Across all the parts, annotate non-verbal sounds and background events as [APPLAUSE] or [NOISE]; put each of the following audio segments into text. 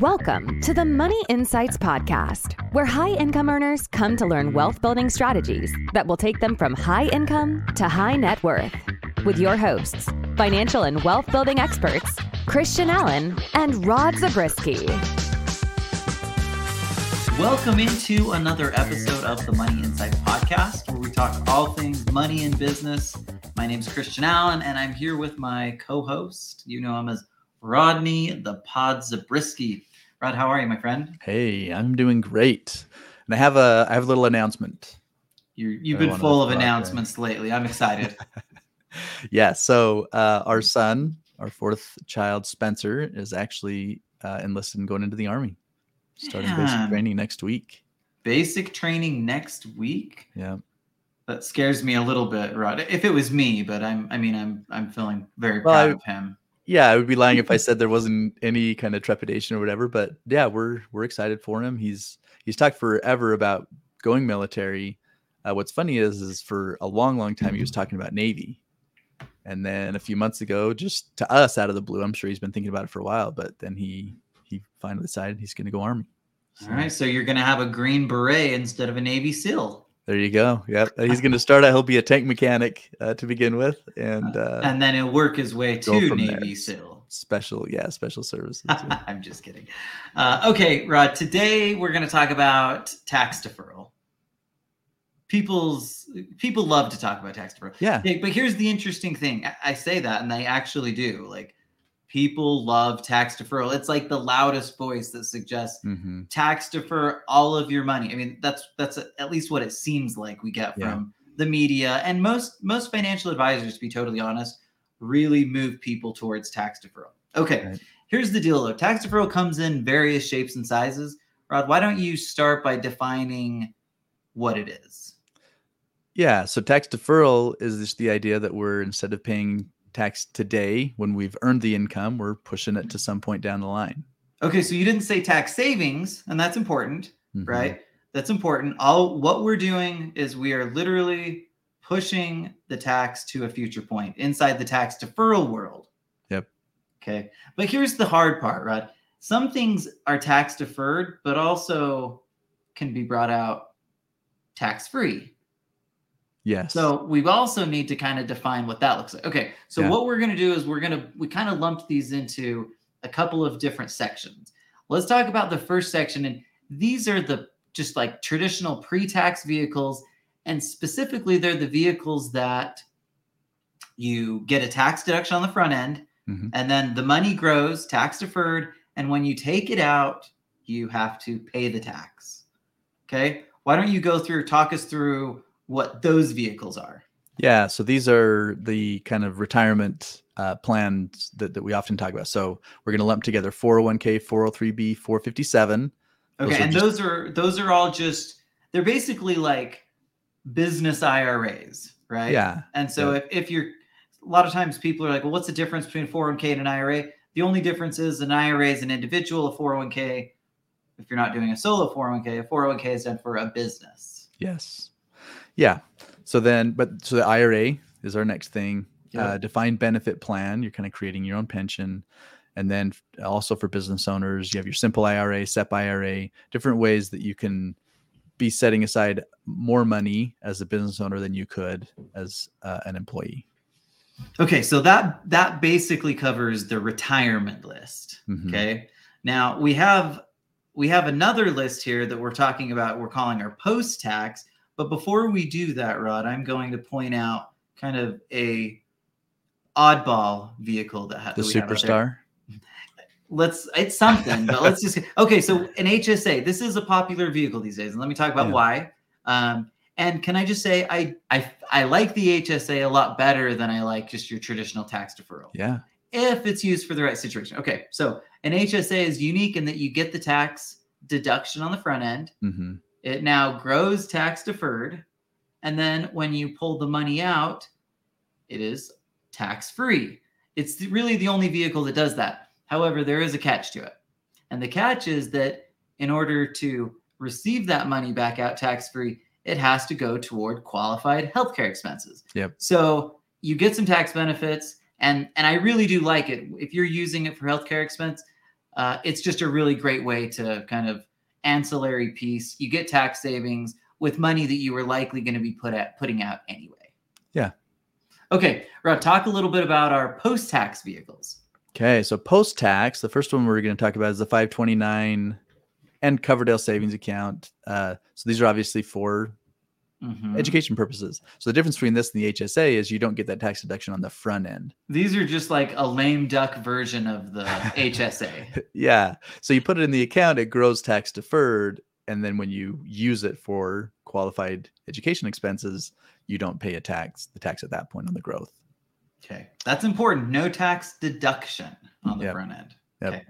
Welcome to the Money Insights Podcast, where high income earners come to learn wealth building strategies that will take them from high income to high net worth. With your hosts, financial and wealth building experts, Christian Allen and Rod Zabriskie. Welcome into another episode of the Money Insights Podcast, where we talk all things money and business. My name is Christian Allen, and I'm here with my co host. You know him as Rodney the Pod Zabriskie. Rod, how are you, my friend? Hey, I'm doing great. And I have a I have a little announcement. you you've been full of announcements lately. I'm excited. [LAUGHS] yeah. So uh, our son, our fourth child, Spencer, is actually uh, enlisted and going into the army, starting Yeah. basic training next week. Basic training next week. Yeah. That scares me a little bit, Rod. If it was me, but I'm I mean I'm I'm feeling very Well, proud I- of him. Yeah, I would be lying if I [LAUGHS] said there wasn't any kind of trepidation or whatever. But yeah, we're we're excited for him. He's he's talked forever about going military. Uh, what's funny is is for a long, long time he was talking about Navy, and then a few months ago, just to us out of the blue, I'm sure he's been thinking about it for a while. But then he he finally decided he's going to go Army. All right, so you're gonna have a green beret instead of a Navy SEAL. There you go. Yep, [LAUGHS] he's going to start. out. he'll be a tank mechanic uh, to begin with, and uh, and then he'll work his way to Navy there. SEAL. special, yeah, special services. [LAUGHS] yeah. I'm just kidding. Uh, okay, Rod. Today we're going to talk about tax deferral. People's people love to talk about tax deferral. yeah. But here's the interesting thing. I- I say that, and they actually do. Like, people love tax deferral. It's like the loudest voice that suggests hmm tax defer all of your money. I mean, that's that's at least what it seems like we get Yeah. from the media and most most financial advisors. To be totally honest, really move people towards tax deferral. Okay, Right. here's the deal though. Tax deferral comes in various shapes and sizes. Rod, why don't you start by defining what it is? Yeah. So tax deferral is just the idea that we're instead of paying tax today when we've earned the income, we're pushing it to some point down the line. Okay, so you didn't say tax savings, and that's important. Mhm. right? That's important. All what we're doing is we are literally pushing the tax to a future point inside the tax deferral world. Yep. Okay. But here's the hard part, right? Some things are tax deferred, but also can be brought out tax free. Yes. So we also need to kind of define what that looks like. Okay. So Yeah. what we're going to do is we're going to, we kind of lumped these into a couple of different sections. Let's talk about the first section. And these are the just like traditional pre tax vehicles. And specifically, they're the vehicles that you get a tax deduction on the front end, Mhm. and then the money grows tax deferred. And when you take it out, you have to pay the tax. Okay. Why don't you go through, talk us through what those vehicles are? Yeah, so these are the kind of retirement uh, plans that, that we often talk about. So we're going to lump together 401k, 403b, 457. Okay, are and just- those are those are all just they're basically like business IRAs, right? Yeah, And so if, if you're a lot of times people are like, well, what's the difference between 401k and an IRA? The only difference is an IRA is an individual, a 401k, if you're not doing a solo 401k, a 401k is done for a business. yes. Yeah. So then, but so the IRA is our next thing. Uh, defined benefit plan, you're kind of creating your own pension. And then also for business owners, you have your simple IRA, SEP IRA, different ways that you can be setting aside more money as a business owner than you could as uh, an employee. Okay, so that that basically covers the retirement list. Mhm. Okay. Now we have we have another list here that we're talking about. We're calling our post tax. But before we do that, Rod, I'm going to point out kind of a oddball vehicle that ha- The that we have superstar. Let's it's something, but let's just [LAUGHS] okay. So an HSA, this is a popular vehicle these days, and let me talk about Yeah. why. Um, and can I just say I I I like the HSA a lot better than I like just your traditional tax deferral Yeah. if it's used for the right situation. Okay, so an HSA is unique in that you get the tax deduction on the front end. hmm It now grows tax deferred. And then when you pull the money out, it is tax free. It's really the only vehicle that does that. However, there is a catch to it. And the catch is that in order to receive that money back out tax free, it has to go toward qualified healthcare expenses. Yep. So you get some tax benefits, and and I really do like it. If you're using it for healthcare expense, uh, it's just a really great way to kind of ancillary piece. You get tax savings with money that you were likely going to be put at putting out anyway. Yeah. Okay, Rod, talk a little bit about our post-tax vehicles. Okay, so post tax, the first one we're going to talk about is the 529 and Coverdell savings account. Uh, so these are obviously for Mhm. education purposes. So the difference between this and the HSA is you don't get that tax deduction on the front end. These are just like a lame duck version of the HSA. [LAUGHS] yeah. So you put it in the account, it grows tax deferred. And then when you use it for qualified education expenses, you don't pay a tax, the tax at that point on the growth. Okay, that's important. No tax deduction on the Yep. front end. Yep. Okay.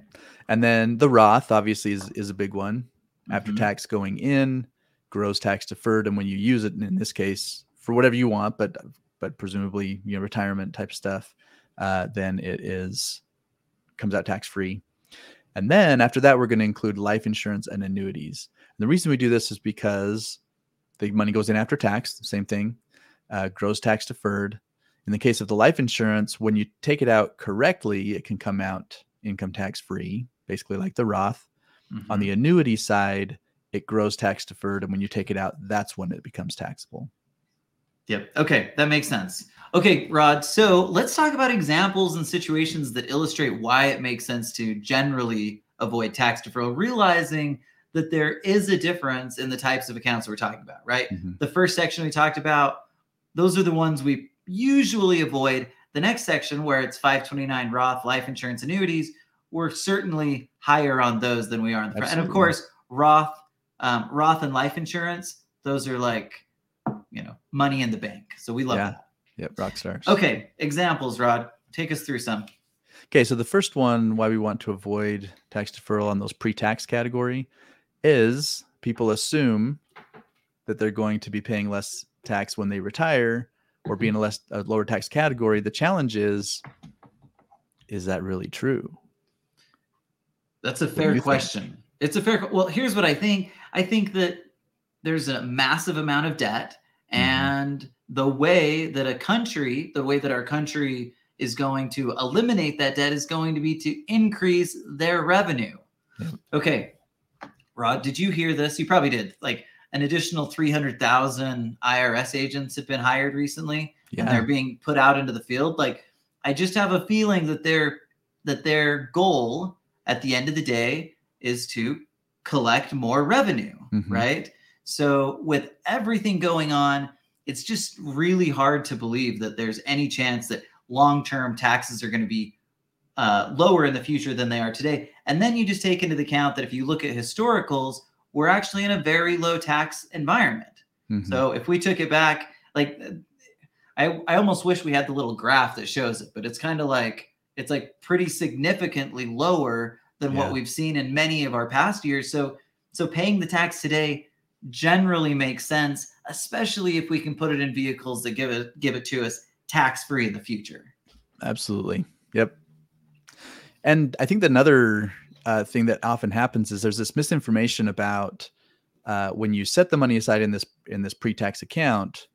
And then the Roth obviously is, is a big one. After Mhm. tax going in, grows tax deferred. And when you use it, in this case, for whatever you want, but but presumably you know retirement type stuff, uh, then it is comes out tax free. And then after that, we're going to include life insurance and annuities. And the reason we do this is because the money goes in after tax, same thing, uh, grows tax deferred. In the case of the life insurance, when you take it out correctly, it can come out income tax free, basically like the Roth. On Mhm. the annuity side, it grows tax deferred. And when you take it out, that's when it becomes taxable. Yep. Okay, that makes sense. Okay, Rod. So let's talk about examples and situations that illustrate why it makes sense to generally avoid tax deferral, realizing that there is a difference in the types of accounts we're talking about, right? Mhm. The first section we talked about, those are the ones we usually avoid. The next section, where it's 529 Roth, life insurance, annuities, we're certainly higher on those than we are on the front. And of course, Roth, um, Roth and life insurance, those are like, you know, money in the bank. So we love Yeah. that. Yep, rock stars. Okay, examples, Rod. Take us through some. Okay, so the first one, why we want to avoid tax deferral on those pre-tax category, is people assume that they're going to be paying less tax when they retire or be in a less a lower tax category. The challenge is, is that really true? That's a fair you think? question. It's a fair. Well, here's what I think. I think that there's a massive amount of debt, Mm-hmm. and the way that a country, the way that our country is going to eliminate that debt is going to be to increase their revenue. Yep. Okay, Rod, did you hear this? You probably did. Like an additional 300,000 IRS agents have been hired recently and they're being put out into the field like i just have a feeling that their that their goal at the end of the day is to collect more revenue Mhm. right so with everything going on it's just really hard to believe that there's any chance that long-term taxes are going to be uh, lower in the future than they are today and then you just take into account that if you look at historicals we're actually in a very low tax environment Mhm. so if we took it back, like I, I almost wish we had the little graph that shows it, but it's kind of like it's like pretty significantly lower than Yeah. what we've seen in many of our past years. So so paying the tax today generally makes sense, especially if we can put it in vehicles that give it give it to us tax free in the future. Absolutely. Yep. And I think that another uh, thing that often happens is there's this misinformation about uh, when you set the money aside in this in this pre-tax account,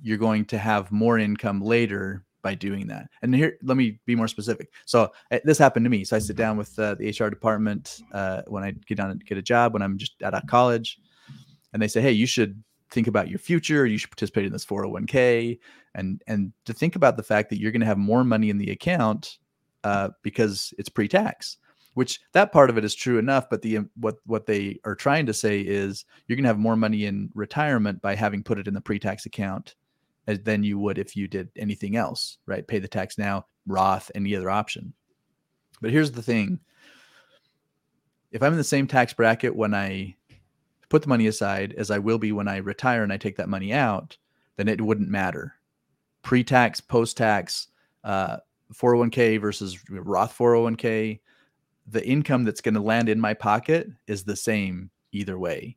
you're going to have more income later by doing that. And here, let me be more specific. So uh, this happened to me. So I sit down with uh, the HR department uh, when I get down and get a job when I'm just out of college, and they say, "Hey, you should think about your future. You should participate in this 401k." and and to think about the fact that you're going to have more money in the account uh, because it's pre-tax which that part of it is true enough but the what what they are trying to say is you're going to have more money in retirement by having put it in the pre-tax account as than you would if you did anything else right? Pay the tax now roth any other option. But here's the thing. If i'm in the same tax bracket when i put the money aside as i will be when i retire and i take that money out then it wouldn't matter. Pre-tax, post-tax, uh, 401k versus Roth 401k, the income that's going to land in my pocket is the same either way.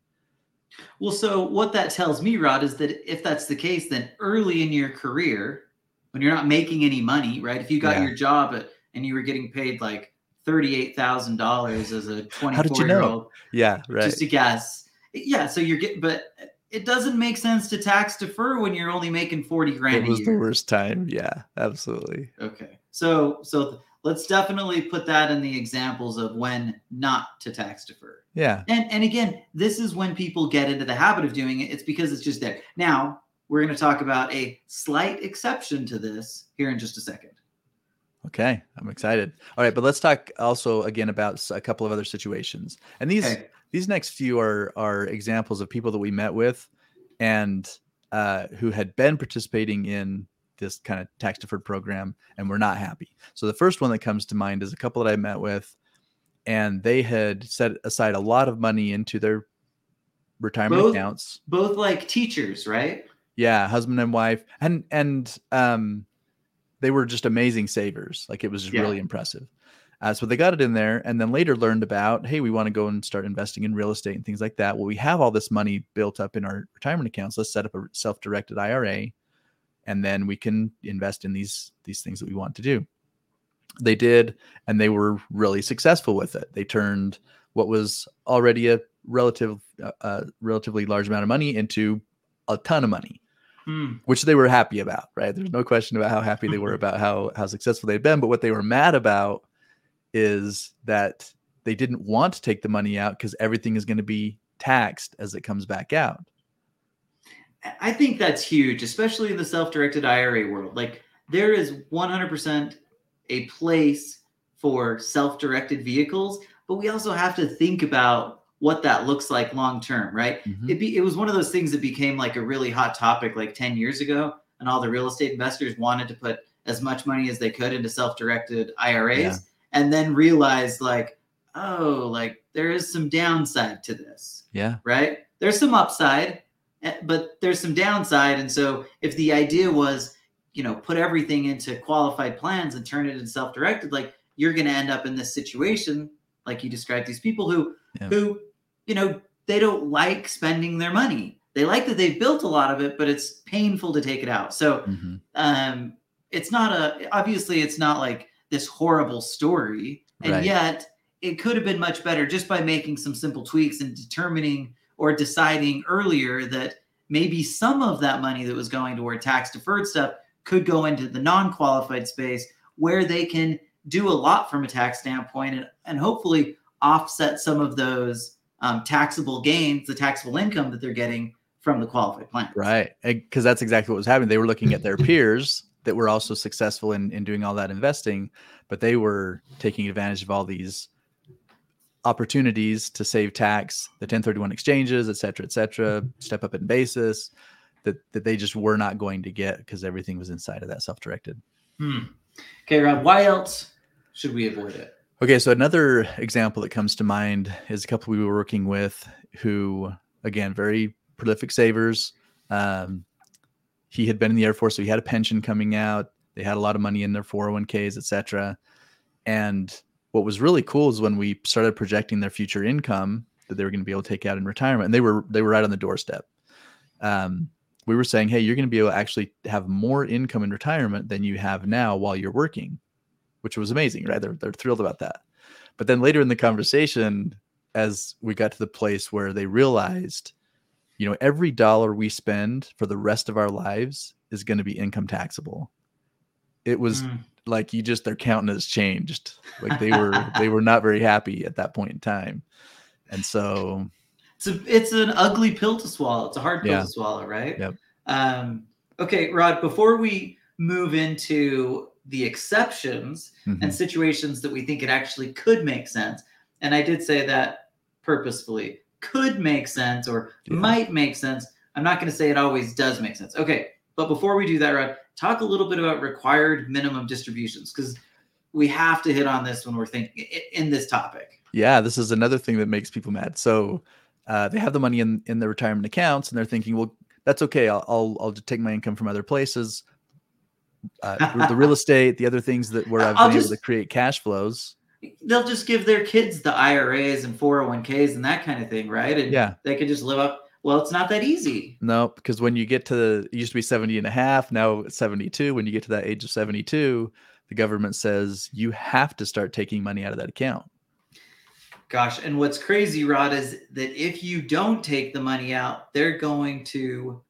Well, so what that tells me, Rod, is that if that's the case, then early in your career, when you're not making any money, right? If you got Yeah. your job at, and you were getting paid like thirty-eight thousand dollars as a you know? twenty-four-year-old, Yeah, right. just a guess. Yeah, so you're getting, but it doesn't make sense to tax defer when you're only making forty grand it a was the worst time. Yeah, absolutely. Okay, so so let's definitely put that in the examples of when not to tax defer. Yeah. And and again, this is when people get into the habit of doing it. It's because it's just there. Now, we're going to talk about a slight exception to this here in just a second. Okay, I'm excited. All right, but let's talk also again about a couple of other situations. And these okay. these next few are are examples of people that we met with and uh, who had been participating in this kind of tax deferred program and we're not happy. So the first one that comes to mind is a couple that I met with, and they had set aside a lot of money into their retirement both, accounts. Both like teachers, right? Yeah, husband and wife, and and um, they were just amazing savers. Like it was just yeah. really impressive. Uh, so they got it in there, and then later learned about, hey, we want to go and start investing in real estate and things like that. Well, we have all this money built up in our retirement accounts. Let's set up a self-directed IRA and then we can invest in these these things that we want to do. They did and they were really successful with it. They turned what was already a relative uh, relatively large amount of money into a ton of money hmm. which they were happy about right? There's no question about how happy they were [LAUGHS] about how how successful they'd been. But what they were mad about is that they didn't want to take the money out because everything is going to be taxed as it comes back out I think that's huge, especially in the self-directed IRA world. Like there is 100% a place for self-directed vehicles, but we also have to think about what that looks like long term, right? Mm-hmm. It be, it was one of those things that became like a really hot topic like 10 years ago and all the real estate investors wanted to put as much money as they could into self-directed IRAs yeah. and then realized like oh, like there is some downside to this. Yeah. Right? There's some upside, but there's some downside. And so if the idea was, you know, put everything into qualified plans and turn it into self-directed, like you're going to end up in this situation, like you described these people who, yeah. who, you know, they don't like spending their money. They like that they've built a lot of it, but it's painful to take it out. So, mm-hmm. um, it's not a, obviously it's not like this horrible story. And right. yet it could have been much better just by making some simple tweaks and determining or deciding earlier that maybe some of that money that was going toward tax deferred stuff could go into the non qualified space where they can do a lot from a tax standpoint and, and hopefully offset some of those um, taxable gains, the taxable income that they're getting from the qualified plan. Right. Because that's exactly what was happening. They were looking at their [LAUGHS] peers that were also successful in, in doing all that investing, but they were taking advantage of all these opportunities to save tax, the 1031 exchanges, et cetera, et cetera, step up in basis that, that they just were not going to get because everything was inside of that self-directed. Hmm. Okay, Rod, why else should we avoid it? Okay, so another example that comes to mind is a couple we were working with who, again, very prolific savers. Um, he had been in the Air Force, so he had a pension coming out. They had a lot of money in their 401ks, et cetera. And what was really cool is when we started projecting their future income that they were going to be able to take out in retirement, and they were they were right on the doorstep. Um, we were saying, hey, you're going to be able to actually have more income in retirement than you have now while you're working, which was amazing, right? They're they're thrilled about that. But then later in the conversation, as we got to the place where they realized, you know, every dollar we spend for the rest of our lives is going to be income taxable. It was mm like you just their countenance changed. Like they were they were not very happy at that point in time. And so it's a, it's an ugly pill to swallow. It's a hard pill yeah. to swallow, right? Yep. Um, okay, Rod, before we move into the exceptions mm-hmm. and situations that we think it actually could make sense, and I did say that purposefully, could make sense or yeah. might make sense. I'm not going to say it always does make sense. Okay, but before we do that, Rod, talk a little bit about required minimum distributions because we have to hit on this when we're thinking in this topic. Yeah, this is another thing that makes people mad. So uh, they have the money in in their retirement accounts, and they're thinking, well, that's okay. I'll I'll, I'll just take my income from other places, uh, [LAUGHS] the real estate, the other things that where I've I'll been just, able to create cash flows. They'll just give their kids the IRAs and 401ks and that kind of thing, right? And yeah, they can just live up well, it's not that easy. No, because when you get to the, it used to be 70 and a half, now it's 72. When you get to that age of 72, the government says you have to start taking money out of that account. Gosh, and what's crazy, Rod, is that if you don't take the money out, they're going to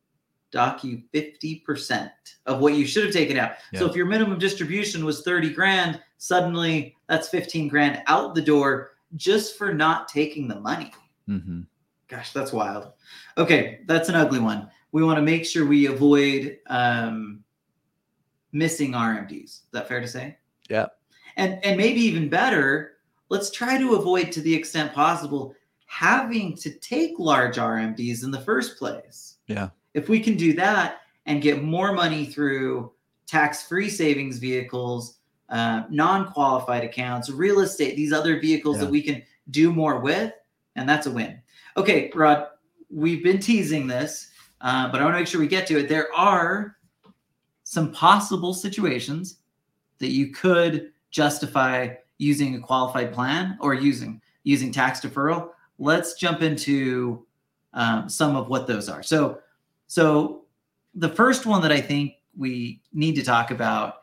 dock you 50% of what you should have taken out. So if your minimum distribution was 30 grand, suddenly that's 15 grand out the door just for not taking the money. hmm Gosh, that's wild. Okay, that's an ugly one. We want to make sure we avoid um, missing RMDs. Is that fair to say? Yeah. And and maybe even better, let's try to avoid to the extent possible having to take large RMDs in the first place. Yeah. If we can do that and get more money through tax-free savings vehicles, uh, non-qualified accounts, real estate, these other vehicles Yeah. that we can do more with, and that's a win. Okay, Rod, we've been teasing this, uh, but I want to make sure we get to it. There are some possible situations that you could justify using a qualified plan or using using tax deferral. Let's jump into um, some of what those are. So, so the first one that I think we need to talk about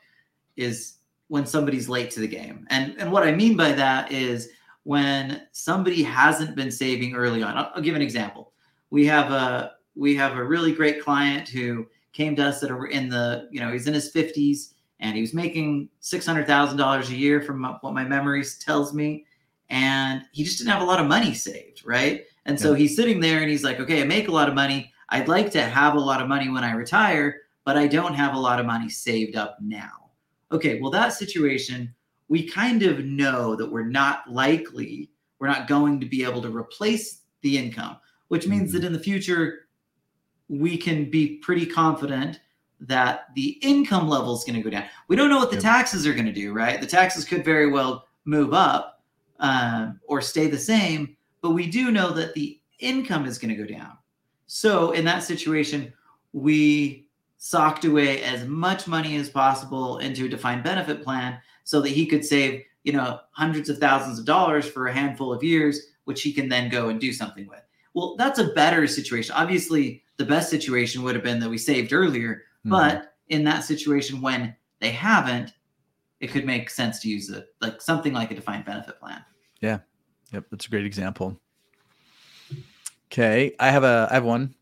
is when somebody's late to the game, and and what I mean by that is when somebody hasn't been saving early on. I'll, I'll give an example. We have a we have a really great client who came to us that are in the you know he's in his 50s and he was making $600,000 a year from what my memory tells me. And he just didn't have a lot of money saved right? And so he's sitting there and he's like okay I make a lot of money. I'd like to have a lot of money when I retire but I don't have a lot of money saved up now. Okay well that situation we kind of know that we're not likely we're not going to be able to replace the income which means Mhm. that in the future we can be pretty confident that the income level is going to go down. We don't know what the Yep. taxes are going to do, right? The taxes could very well move up um, or stay the same, but we do know that the income is going to go down. So in that situation, we socked away as much money as possible into a defined benefit plan so that he could save, you know, hundreds of thousands of dollars for a handful of years, which he can then go and do something with. Well, that's a better situation. Obviously, the best situation would have been that we saved earlier, Mhm. but in that situation when they haven't, it could make sense to use it like something like a defined benefit plan. Yeah. Yep, that's a great example. Okay, I have a I have one.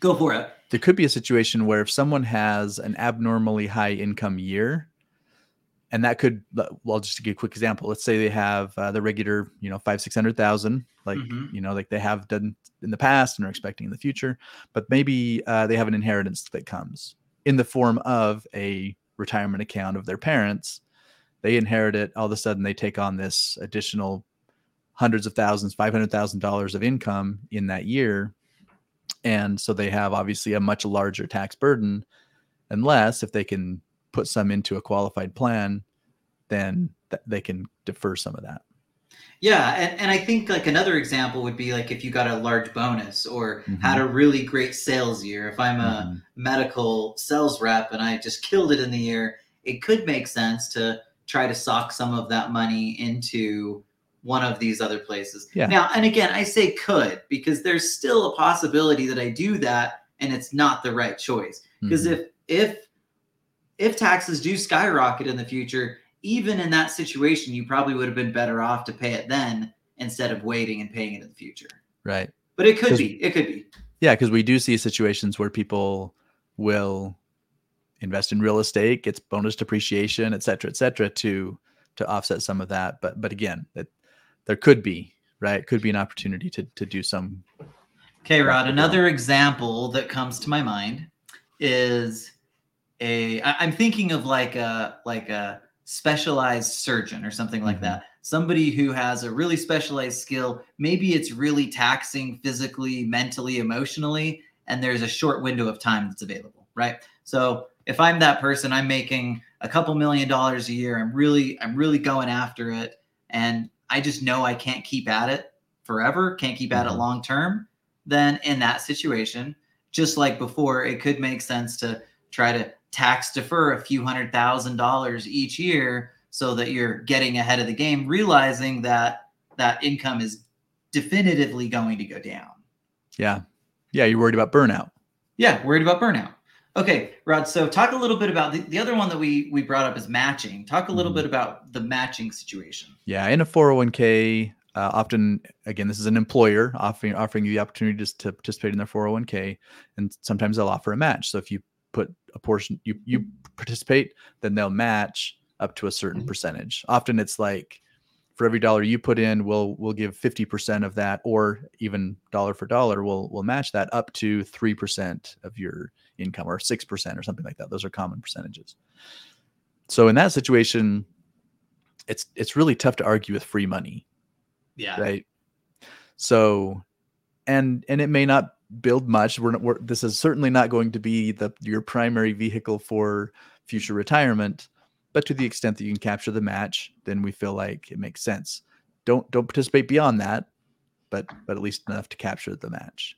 Go for it. There could be a situation where if someone has an abnormally high income year, and that could well just to give a quick example. Let's say they have uh, the regular, you know, five six hundred thousand, like Mhm. you know, like they have done in the past and are expecting in the future, but maybe uh, they have an inheritance that comes in the form of a retirement account of their parents. They inherit it. All of a sudden, they take on this additional hundreds of thousands, five hundred thousand dollars of income in that year, and so they have obviously a much larger tax burden. Unless if they can put some into a qualified plan, then th- they can defer some of that. Yeah, and, and I think like another example would be like if you got a large bonus or Mhm. had a really great sales year. If I'm a Mhm. medical sales rep and I just killed it in the year, it could make sense to try to sock some of that money into one of these other places. Yeah. Now, and again, I say could because there's still a possibility that I do that and it's not the right choice. Because Mhm. if if if taxes do skyrocket in the future, even in that situation, you probably would have been better off to pay it then instead of waiting and paying it in the future. right. But it could be. It could be. Yeah, because we do see situations where people will invest in real estate, gets bonus depreciation, et cetera, et cetera, to to offset some of that. But but again, that there could be right, it could be an opportunity to to do some. Okay, Rod. Another example that comes to my mind is a. I, I'm thinking of like a like a specialized surgeon or something like Mhm. that. Somebody who has a really specialized skill. Maybe it's really taxing physically, mentally, emotionally, and there's a short window of time that's available, right? So if I'm that person, I'm making a couple million dollars a year. I'm really I'm really going after it, and I just know I can't keep at it forever. Can't keep at it Mhm. long term then in that situation, just like before, it could make sense to try to tax defer a few hundred thousand dollars each year so that you're getting ahead of the game, realizing that that income is definitively going to go down. Yeah, yeah, you're worried about burnout. Yeah, worried about burnout. Okay, Rod. So talk a little bit about the, the other one that we we brought up is matching. Talk a little Mhm. bit about the matching situation. Yeah, in a 401k, uh, often, again, this is an employer offering offering you the opportunity just to participate in their 401k, and sometimes they'll offer a match. So if you put a portion, you you participate, then they'll match up to a certain Mhm. percentage. Often it's like for every dollar you put in, we'll we'll give 50% of that, or even dollar for dollar, we'll we'll match that up to three percent of your income or six percent or something like that. Those are common percentages. So in that situation, it's it's really tough to argue with free money, Yeah. right? So, and and it may not build much. We're, not, we're this is certainly not going to be the your primary vehicle for future retirement, but to the extent that you can capture the match, then we feel like it makes sense. Don't don't participate beyond that, but but at least enough to capture the match.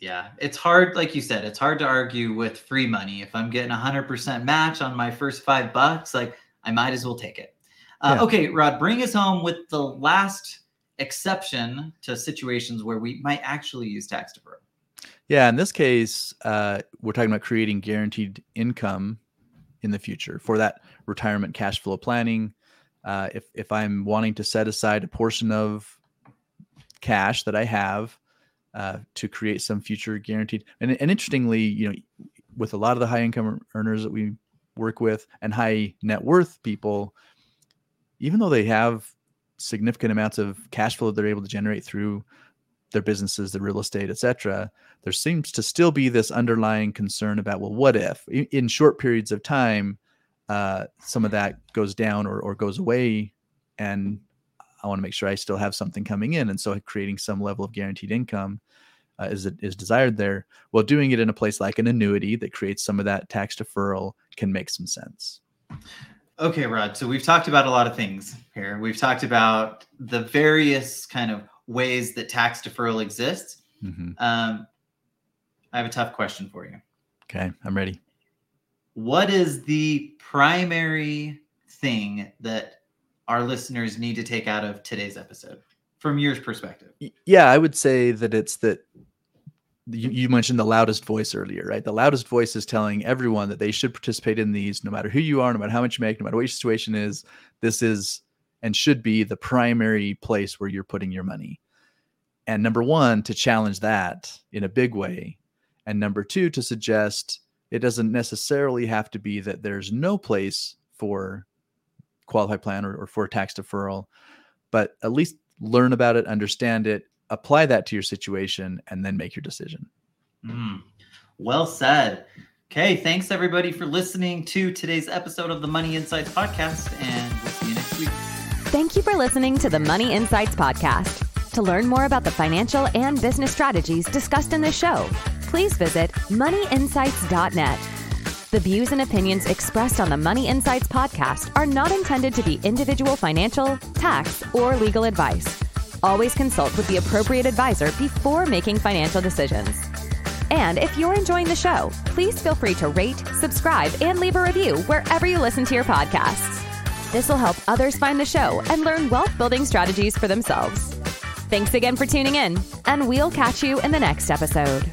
Yeah, it's hard, like you said, it's hard to argue with free money. If I'm getting a hundred percent match on my first five bucks, like I might as well take it. Uh, Yeah. Okay, Rod, bring us home with the last exception to situations where we might actually use tax deferral. Yeah, in this case, uh, we're talking about creating guaranteed income in the future for that retirement cash flow planning. Uh, if if I'm wanting to set aside a portion of cash that I have uh, to create some future guaranteed, and, and interestingly, you know, with a lot of the high income earners that we work with and high net worth people, even though they have significant amounts of cash flow that they're able to generate through their businesses, the real estate, etc., there seems to still be this underlying concern about, well, what if in, short periods of time, uh, some of that goes down or, or goes away, and I want to make sure I still have something coming in, and so creating some level of guaranteed income uh, is is desired there. Well, doing it in a place like an annuity that creates some of that tax deferral can make some sense. Okay, Rod. So we've talked about a lot of things here. We've talked about the various kind of ways that tax deferral exists. Mhm. Um, I have a tough question for you. Okay, I'm ready. What is the primary thing that our listeners need to take out of today's episode from your perspective? Yeah, I would say that it's that you, you mentioned the loudest voice earlier, right? The loudest voice is telling everyone that they should participate in these, no matter who you are, no matter how much you make, no matter what your situation is. This is and should be the primary place where you're putting your money. And number one, to challenge that in a big way. And number two, to suggest it doesn't necessarily have to be that there's no place for qualified plan or, or for tax deferral, but at least learn about it, understand it, apply that to your situation, and then make your decision. Mm, well said. Okay, thanks everybody for listening to today's episode of the Money Insights podcast, and Thank you for listening to the Money Insights Podcast. To learn more about the financial and business strategies discussed in this show, please visit moneyinsights.net. The views and opinions expressed on the Money Insights Podcast are not intended to be individual financial, tax, or legal advice. Always consult with the appropriate advisor before making financial decisions. And if you're enjoying the show, please feel free to rate, subscribe, and leave a review wherever you listen to your podcasts. This will help others find the show and learn wealth building strategies for themselves. Thanks again for tuning in, and we'll catch you in the next episode.